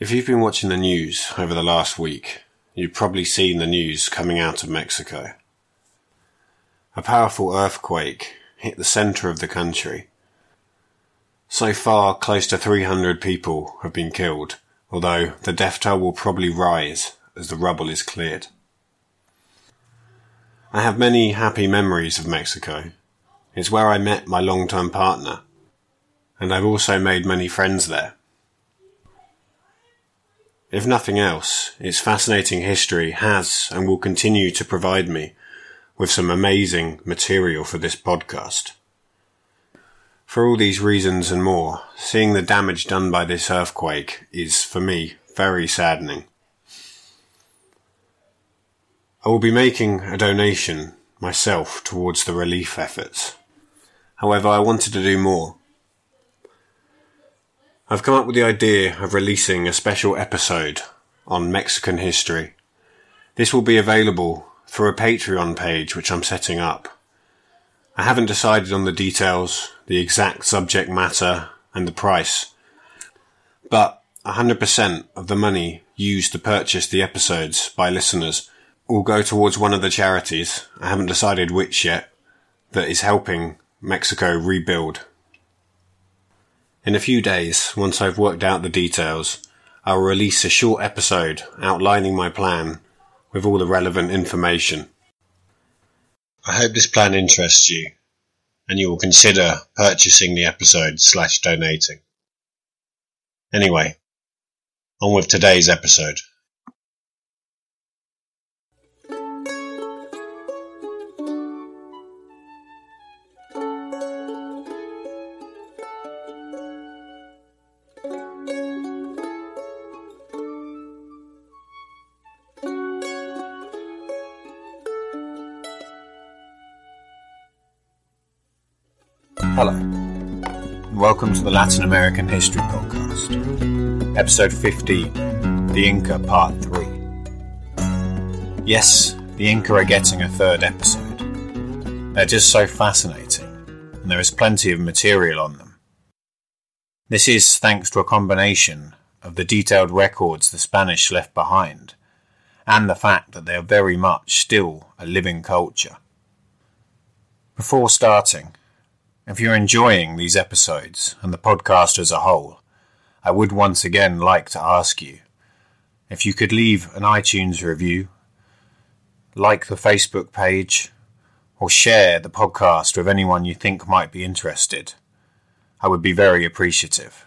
If you've been watching the news over the last week, you've probably seen the news coming out of Mexico. A powerful earthquake hit the centre of the country. So far, close to 300 people have been killed, although the death toll will probably rise as the rubble is cleared. I have many happy memories of Mexico. It's where I met my long-term partner, and I've also made many friends there. If nothing else, its fascinating history has and will continue to provide me with some amazing material for this podcast. For all these reasons and more, seeing the damage done by this earthquake is, for me, very saddening. I will be making a donation myself towards the relief efforts. However, I wanted to do more. I've come up with the idea of releasing a special episode on Mexican history. This will be available through a Patreon page which I'm setting up. I haven't decided on the details, the exact subject matter, and the price, but 100% of the money used to purchase the episodes by listeners will go towards one of the charities, I haven't decided which yet, that is helping Mexico rebuild. In a few days, once I've worked out the details, I'll release a short episode outlining my plan with all the relevant information. I hope this plan interests you and you will consider purchasing the episode slash donating. Anyway, on with today's episode. Hello. and Welcome to the Latin American History Podcast. Episode 15 The Inca Part 3. Yes, the Inca are getting a third episode. They're just so fascinating, and there is plenty of material on them. This is thanks to a combination of the detailed records the Spanish left behind, and the fact that they are very much still a living culture. Before starting, if you're enjoying these episodes and the podcast as a whole, I would once again like to ask you if you could leave an iTunes review, like the Facebook page, or share the podcast with anyone you think might be interested. I would be very appreciative.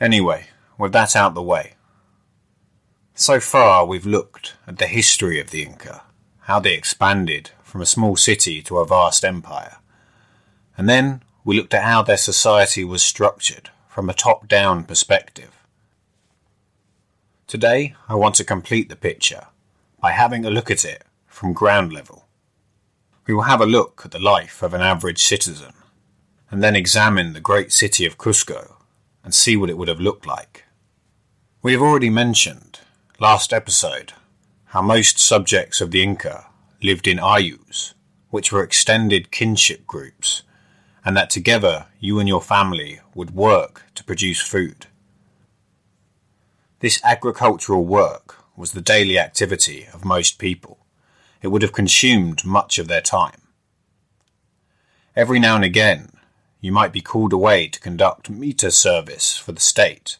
Anyway, with that out the way. So far, we've looked at the history of the Inca, how they expanded from a small city to a vast empire and then we looked at how their society was structured from a top down perspective. Today, I want to complete the picture by having a look at it from ground level. We will have a look at the life of an average citizen, and then examine the great city of Cusco and see what it would have looked like. We have already mentioned, last episode, how most subjects of the Inca lived in ayllus, which were extended kinship groups and that together you and your family would work to produce food. This agricultural work was the daily activity of most people. It would have consumed much of their time. Every now and again, you might be called away to conduct mita service for the state.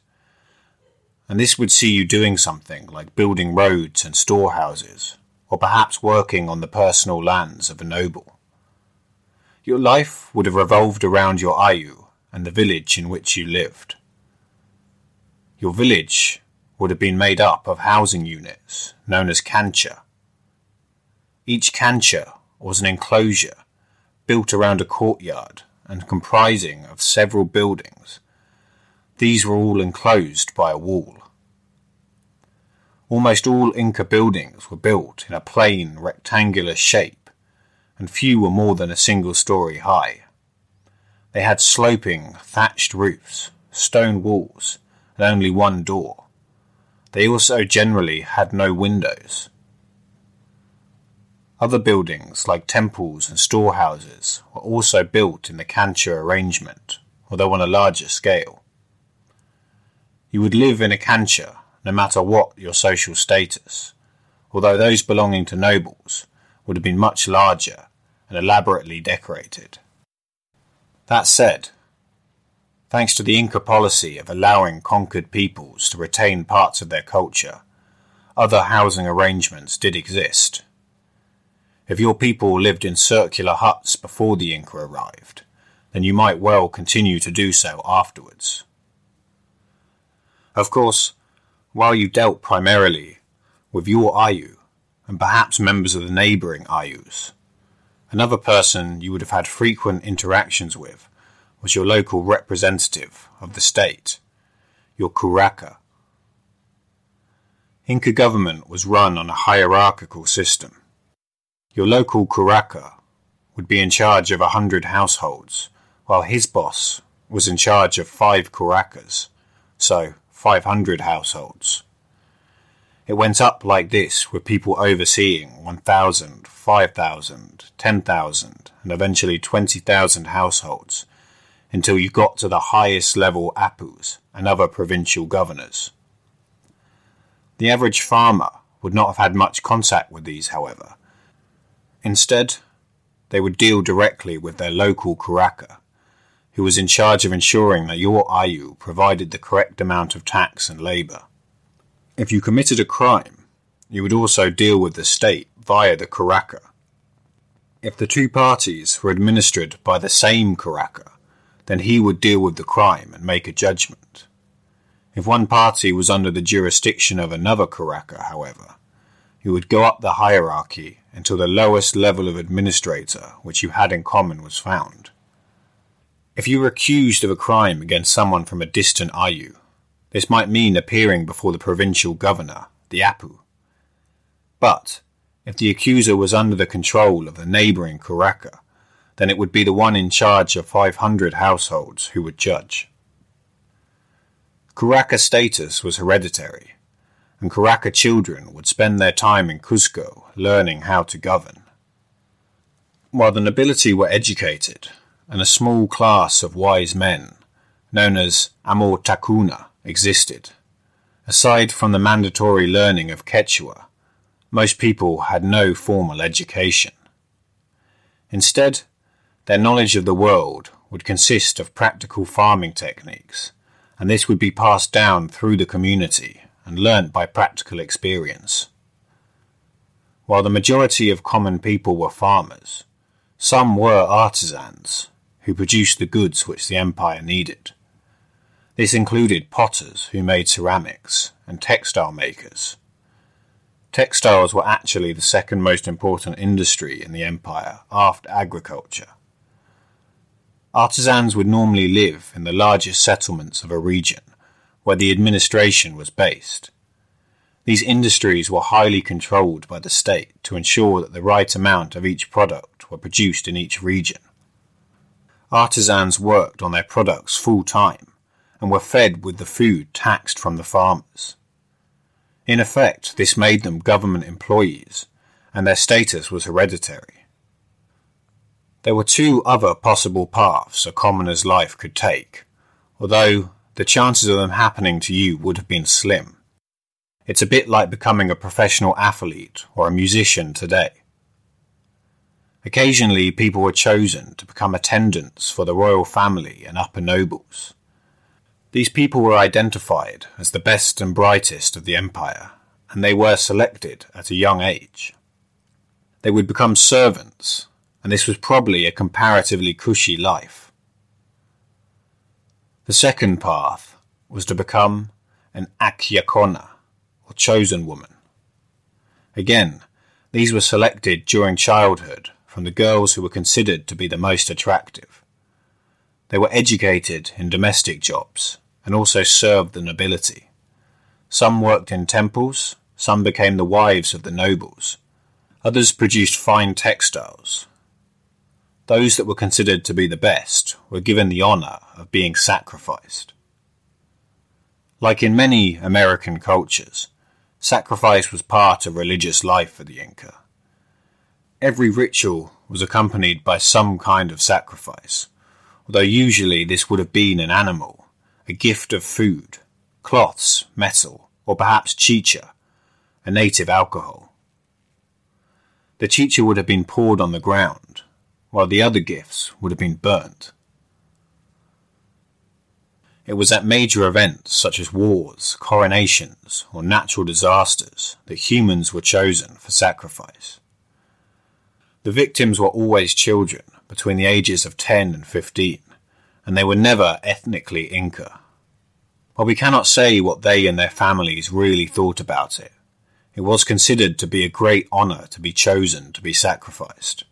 And this would see you doing something like building roads and storehouses, or perhaps working on the personal lands of a noble. Your life would have revolved around your Ayllu and the village in which you lived. Your village would have been made up of housing units known as cancha. Each cancha was an enclosure built around a courtyard and comprising of several buildings. These were all enclosed by a wall. Almost all Inca buildings were built in a plain rectangular shape, and few were more than a single story high. They had sloping, thatched roofs, stone walls, and only one door. They also generally had no windows. Other buildings, like temples and storehouses, were also built in the cancha arrangement, although on a larger scale. You would live in a cancha no matter what your social status, although those belonging to nobles would have been much larger and elaborately decorated. That said, thanks to the Inca policy of allowing conquered peoples to retain parts of their culture, other housing arrangements did exist. If your people lived in circular huts before the Inca arrived, then you might well continue to do so afterwards. Of course, while you dealt primarily with your Ayllu, and perhaps members of the neighbouring Ayllus, another person you would have had frequent interactions with was your local representative of the state, your Curaca. Inca government was run on a hierarchical system. Your local Curaca would be in charge of a hundred households, while his boss was in charge of five Curacas, so 500 households. It went up like this with people overseeing 1,000, 5,000, 10,000, and eventually 20,000 households until you got to the highest level apus and other provincial governors. The average farmer would not have had much contact with these, however. Instead, they would deal directly with their local curaca who was in charge of ensuring that your Ayllu provided the correct amount of tax and labour. If you committed a crime, you would also deal with the state via the Curaca. If the two parties were administered by the same Curaca, then he would deal with the crime and make a judgment. If one party was under the jurisdiction of another Curaca, however, you would go up the hierarchy until the lowest level of administrator which you had in common was found. If you were accused of a crime against someone from a distant Ayllu, this might mean appearing before the provincial governor, the Apu. But if the accuser was under the control of the neighbouring Curaca, then it would be the one in charge of 500 households who would judge. Curaca status was hereditary, and Curaca children would spend their time in Cusco learning how to govern. While the nobility were educated, and a small class of wise men, known as Amautakuna, existed. Aside from the mandatory learning of Quechua, most people had no formal education. Instead, their knowledge of the world would consist of practical farming techniques, and this would be passed down through the community and learnt by practical experience. While the majority of common people were farmers, some were artisans who produced the goods which the empire needed. This included potters who made ceramics and textile makers. Textiles were actually the second most important industry in the empire after agriculture. Artisans would normally live in the largest settlements of a region where the administration was based. These industries were highly controlled by the state to ensure that the right amount of each product were produced in each region. Artisans worked on their products full time and were fed with the food taxed from the farmers. In effect, this made them government employees, and their status was hereditary. There were two other possible paths a commoner's life could take, although the chances of them happening to you would have been slim. It's a bit like becoming a professional athlete or a musician today. Occasionally, people were chosen to become attendants for the royal family and upper nobles. These people were identified as the best and brightest of the empire, and they were selected at a young age. They would become servants, and this was probably a comparatively cushy life. The second path was to become an Acllacuna, or chosen woman. Again, these were selected during childhood from the girls who were considered to be the most attractive. They were educated in domestic jobs and also served the nobility. Some worked in temples, some became the wives of the nobles. Others produced fine textiles. Those that were considered to be the best were given the honor of being sacrificed. Like in many American cultures, sacrifice was part of religious life for the Inca. Every ritual was accompanied by some kind of sacrifice, although usually this would have been an animal, a gift of food, cloths, metal, or perhaps chicha, a native alcohol. The chicha would have been poured on the ground, while the other gifts would have been burnt. It was at major events such as wars, coronations, or natural disasters that humans were chosen for sacrifice. The victims were always children between the ages of 10 and 15, and they were never ethnically Inca. While we cannot say what they and their families really thought about it, it was considered to be a great honor to be chosen to be sacrificed.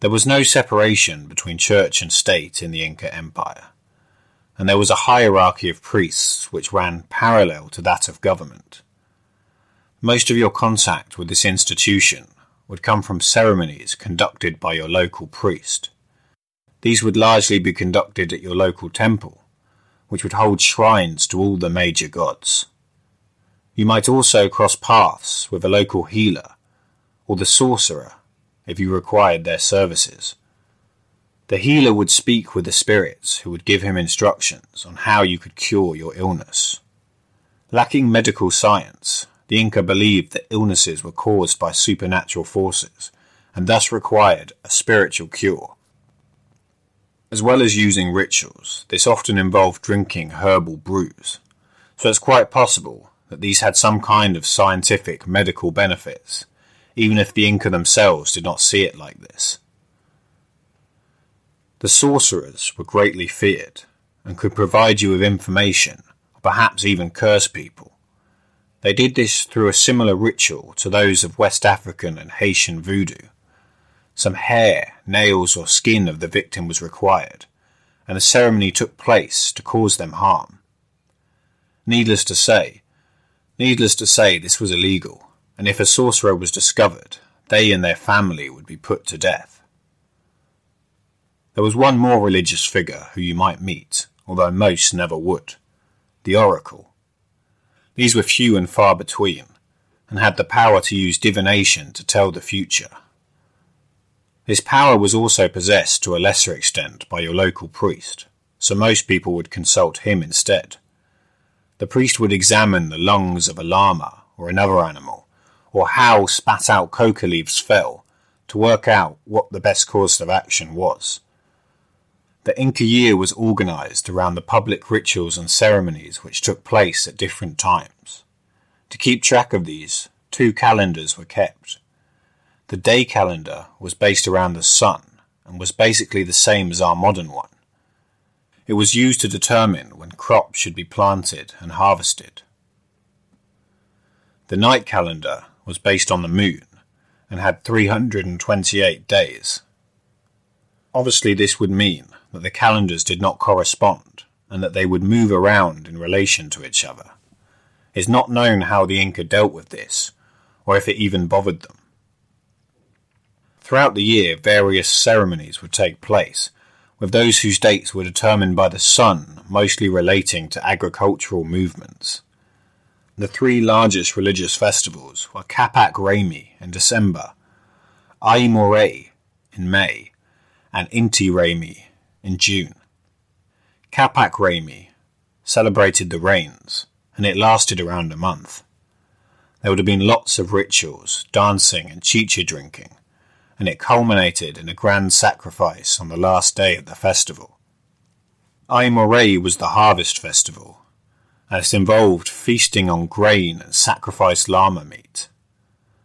There was no separation between church and state in the Inca Empire, and there was a hierarchy of priests which ran parallel to that of government. Most of your contact with this institution would come from ceremonies conducted by your local priest. These would largely be conducted at your local temple, which would hold shrines to all the major gods. You might also cross paths with a local healer or the sorcerer if you required their services. The healer would speak with the spirits who would give him instructions on how you could cure your illness. Lacking medical science, the Inca believed that illnesses were caused by supernatural forces and thus required a spiritual cure. As well as using rituals, this often involved drinking herbal brews, so it's quite possible that these had some kind of scientific medical benefits, even if the Inca themselves did not see it like this. The sorcerers were greatly feared and could provide you with information, or perhaps even curse people. They did this through a similar ritual to those of West African and Haitian voodoo. Some hair, nails, or skin of the victim was required, and a ceremony took place to cause them harm. Needless to say, needless to say, this was illegal, and if a sorcerer was discovered, they and their family would be put to death. There was one more religious figure who you might meet, although most never would the oracle. These were few and far between, and had the power to use divination to tell the future. This power was also possessed to a lesser extent by your local priest, so most people would consult him instead. The priest would examine the lungs of a llama or another animal, or how spat out coca leaves fell, to work out what the best course of action was. The Inca year was organized around the public rituals and ceremonies which took place at different times. To keep track of these, two calendars were kept. The day calendar was based around the sun and was basically the same as our modern one. It was used to determine when crops should be planted and harvested. The night calendar was based on the moon and had 328 days. Obviously, this would mean that the calendars did not correspond and that they would move around in relation to each other. It's not known how the Inca dealt with this, or if it even bothered them. Throughout the year, various ceremonies would take place, with those whose dates were determined by the sun mostly relating to agricultural movements. The three largest religious festivals were Capac Raymi in December, Morey in May, and Inti Raymi in June. Capac Raymi celebrated the rains, and it lasted around a month. There would have been lots of rituals, dancing, and chicha drinking, and it culminated in a grand sacrifice on the last day of the festival. Aymoray was the harvest festival, and it involved feasting on grain and sacrificed llama meat.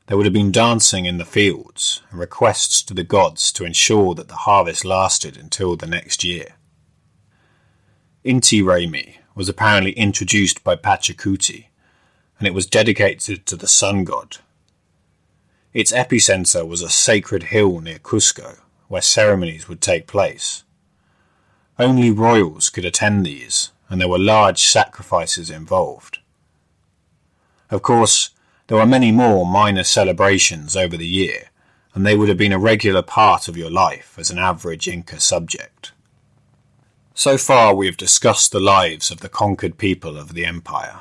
There would have been dancing in the fields and requests to the gods to ensure that the harvest lasted until the next year. Inti Raymi was apparently introduced by Pachacuti, and it was dedicated to the sun god. Its epicenter was a sacred hill near Cusco, where ceremonies would take place. Only royals could attend these, and there were large sacrifices involved. Of course, there are many more minor celebrations over the year, and they would have been a regular part of your life as an average Inca subject. So far we have discussed the lives of the conquered people of the empire,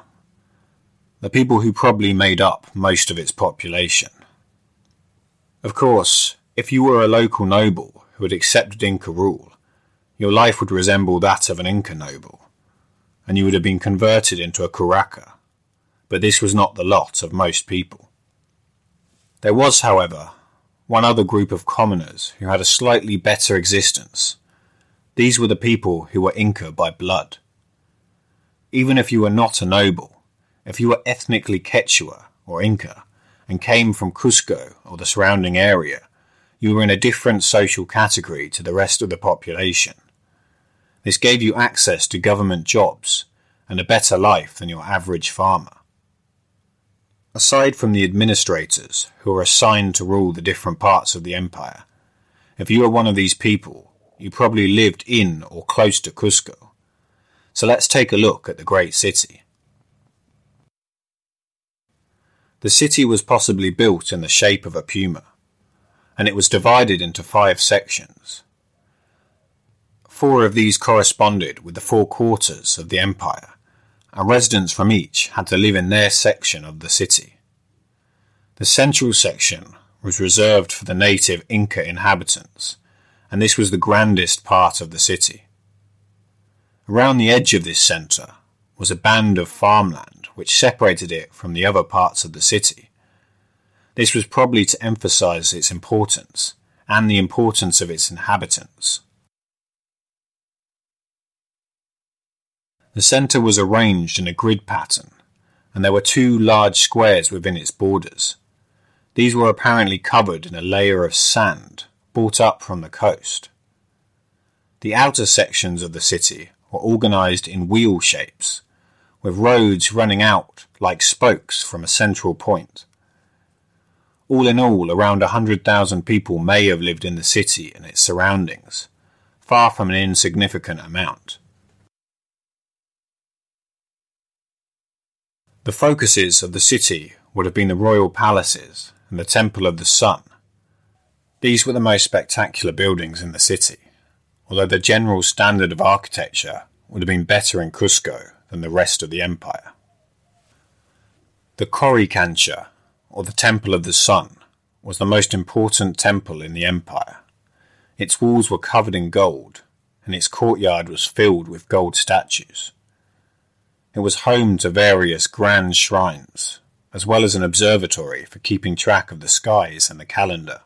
the people who probably made up most of its population. Of course, if you were a local noble who had accepted Inca rule, your life would resemble that of an Inca noble, and you would have been converted into a curaca, but this was not the lot of most people. There was, however, one other group of commoners who had a slightly better existence. These were the people who were Inca by blood. Even if you were not a noble, if you were ethnically Quechua or Inca and came from Cusco or the surrounding area, you were in a different social category to the rest of the population. This gave you access to government jobs and a better life than your average farmer. Aside from the administrators who are assigned to rule the different parts of the empire, if you are one of these people, you probably lived in or close to Cusco. So let's take a look at the great city. The city was possibly built in the shape of a puma, and it was divided into five sections. Four of these corresponded with the four quarters of the empire, and residents from each had to live in their section of the city. The central section was reserved for the native Inca inhabitants, and this was the grandest part of the city. Around the edge of this centre was a band of farmland which separated it from the other parts of the city. This was probably to emphasize its importance and the importance of its inhabitants. The centre was arranged in a grid pattern, and there were two large squares within its borders. These were apparently covered in a layer of sand brought up from the coast. The outer sections of the city were organised in wheel shapes, with roads running out like spokes from a central point. All in all, around a hundred thousand people may have lived in the city and its surroundings, far from an insignificant amount. The focuses of the city would have been the royal palaces and the Temple of the Sun. These were the most spectacular buildings in the city, although the general standard of architecture would have been better in Cusco than the rest of the empire. The Coricancha, or the Temple of the Sun, was the most important temple in the empire. Its walls were covered in gold, and its courtyard was filled with gold statues. It was home to various grand shrines, as well as an observatory for keeping track of the skies and the calendar.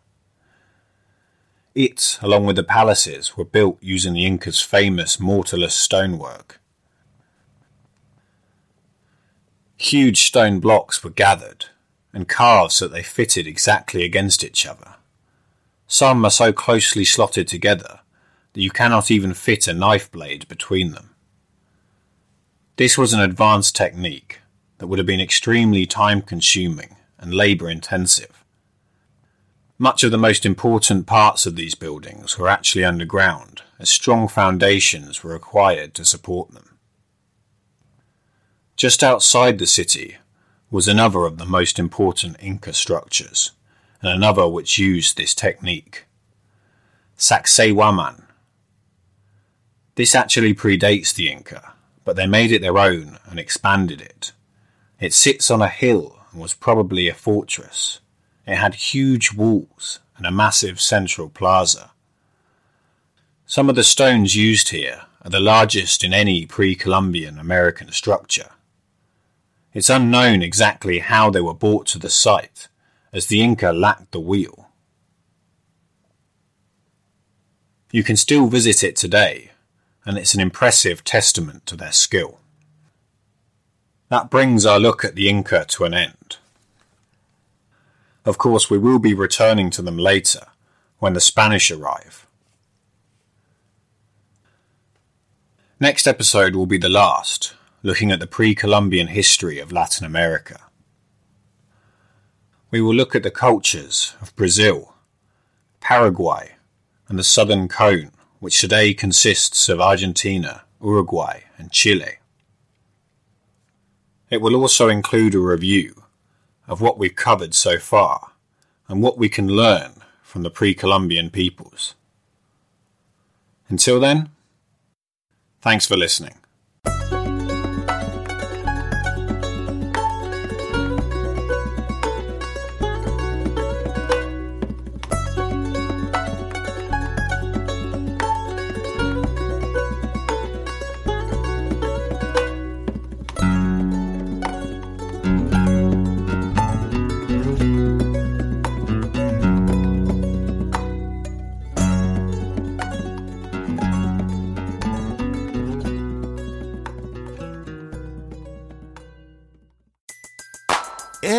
It, along with the palaces, were built using the Incas' famous mortarless stonework. Huge stone blocks were gathered and carved so that they fitted exactly against each other. Some are so closely slotted together that you cannot even fit a knife blade between them. This was an advanced technique that would have been extremely time consuming and labour intensive. Much of the most important parts of these buildings were actually underground, as strong foundations were required to support them. Just outside the city was another of the most important Inca structures, and another which used this technique. Sacsayhuaman. This actually predates the Inca but they made it their own and expanded it. It sits on a hill and was probably a fortress. It had huge walls and a massive central plaza. Some of the stones used here are the largest in any pre-Columbian American structure. It's unknown exactly how they were brought to the site, as the Inca lacked the wheel. You can still visit it today, and it's an impressive testament to their skill. That brings our look at the Inca to an end. Of course, we will be returning to them later when the Spanish arrive. Next episode will be the last, looking at the pre Columbian history of Latin America. We will look at the cultures of Brazil, Paraguay, and the Southern Cone which today consists of Argentina, Uruguay, and Chile. It will also include a review of what we've covered so far and what we can learn from the pre-Columbian peoples. Until then, thanks for listening.